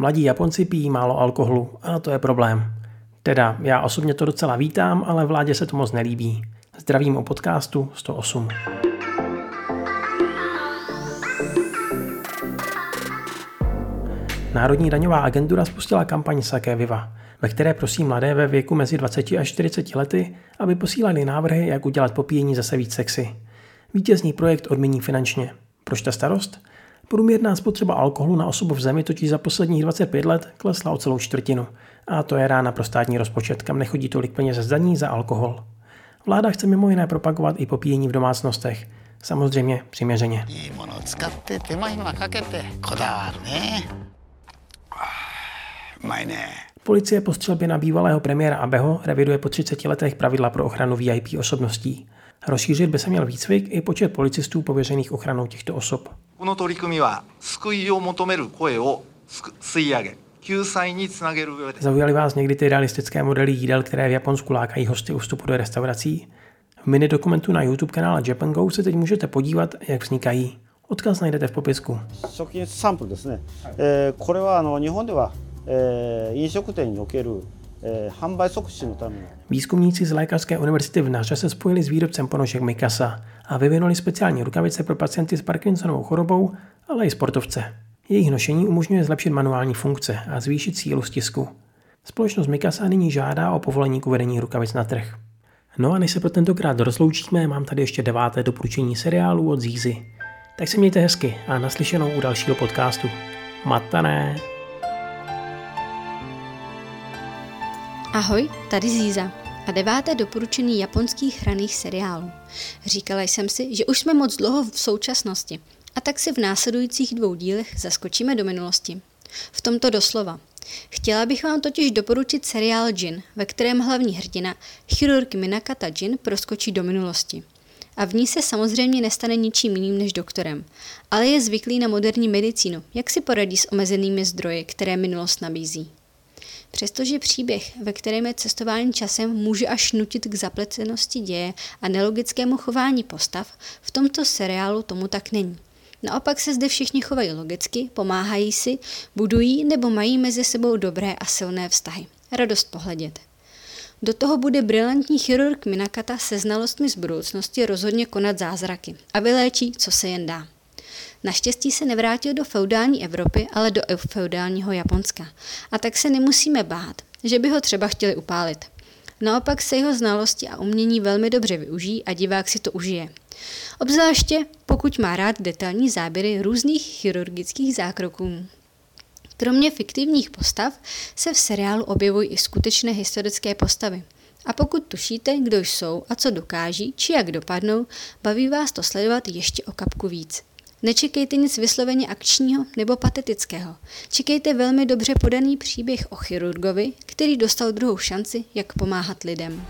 Mladí Japonci pijí málo alkoholu a to je problém. Teda, já osobně to docela vítám, ale vládě se to moc nelíbí. Zdravím o podcastu 108. Národní daňová agentura spustila kampaň Sake Viva, ve které prosí mladé ve věku mezi 20 a 40 lety, aby posílali návrhy, jak udělat popíjení zase víc sexy. Vítězný projekt odmění finančně. Proč ta starost? Průměrná spotřeba alkoholu na osobu v zemi totiž za posledních 25 let klesla o celou čtvrtinu. A to je rána pro státní rozpočet, kam nechodí tolik peněz z daní za alkohol. Vláda chce mimo jiné propagovat i popíjení v domácnostech. Samozřejmě přiměřeně. Policie po střelbě na bývalého premiéra Abeho reviduje po 30 letech pravidla pro ochranu VIP osobností. Rozšířit by se měl výcvik i počet policistů pověřených ochranou těchto osob. Zaujaly vás někdy ty realistické modely jídel, které v Japonsku lákají hosty u vstupu do restaurací? V mini dokumentu na YouTube kanále Japan Go se teď můžete podívat, jak vznikají. Odkaz najdete v popisku. これはあの日本では、えー、飲食店における Výzkumníci z Lékařské univerzity v Naře se spojili s výrobcem ponožek Mikasa a vyvinuli speciální rukavice pro pacienty s Parkinsonovou chorobou, ale i sportovce. Jejich nošení umožňuje zlepšit manuální funkce a zvýšit sílu stisku. Společnost Mikasa nyní žádá o povolení k uvedení rukavic na trh. No a než se pro tentokrát rozloučíme, mám tady ještě deváté doporučení seriálu od Zízy. Tak se mějte hezky a naslyšenou u dalšího podcastu. Matané! Ahoj, tady Zíza a deváté doporučení japonských hraných seriálů. Říkala jsem si, že už jsme moc dlouho v současnosti a tak si v následujících dvou dílech zaskočíme do minulosti. V tomto doslova. Chtěla bych vám totiž doporučit seriál Jin, ve kterém hlavní hrdina, chirurg Minakata Jin, proskočí do minulosti. A v ní se samozřejmě nestane ničím jiným než doktorem, ale je zvyklý na moderní medicínu, jak si poradí s omezenými zdroji, které minulost nabízí. Přestože příběh, ve kterém je cestování časem, může až nutit k zapletenosti děje a nelogickému chování postav, v tomto seriálu tomu tak není. Naopak se zde všichni chovají logicky, pomáhají si, budují nebo mají mezi sebou dobré a silné vztahy. Radost pohledět. Do toho bude brilantní chirurg Minakata se znalostmi z budoucnosti rozhodně konat zázraky a vyléčí, co se jen dá. Naštěstí se nevrátil do feudální Evropy, ale do feudálního Japonska. A tak se nemusíme bát, že by ho třeba chtěli upálit. Naopak se jeho znalosti a umění velmi dobře využijí a divák si to užije. Obzvláště pokud má rád detailní záběry různých chirurgických zákroků. Kromě fiktivních postav se v seriálu objevují i skutečné historické postavy. A pokud tušíte, kdo jsou a co dokáží, či jak dopadnou, baví vás to sledovat ještě o kapku víc. Nečekejte nic vysloveně akčního nebo patetického. Čekejte velmi dobře podaný příběh o chirurgovi, který dostal druhou šanci, jak pomáhat lidem.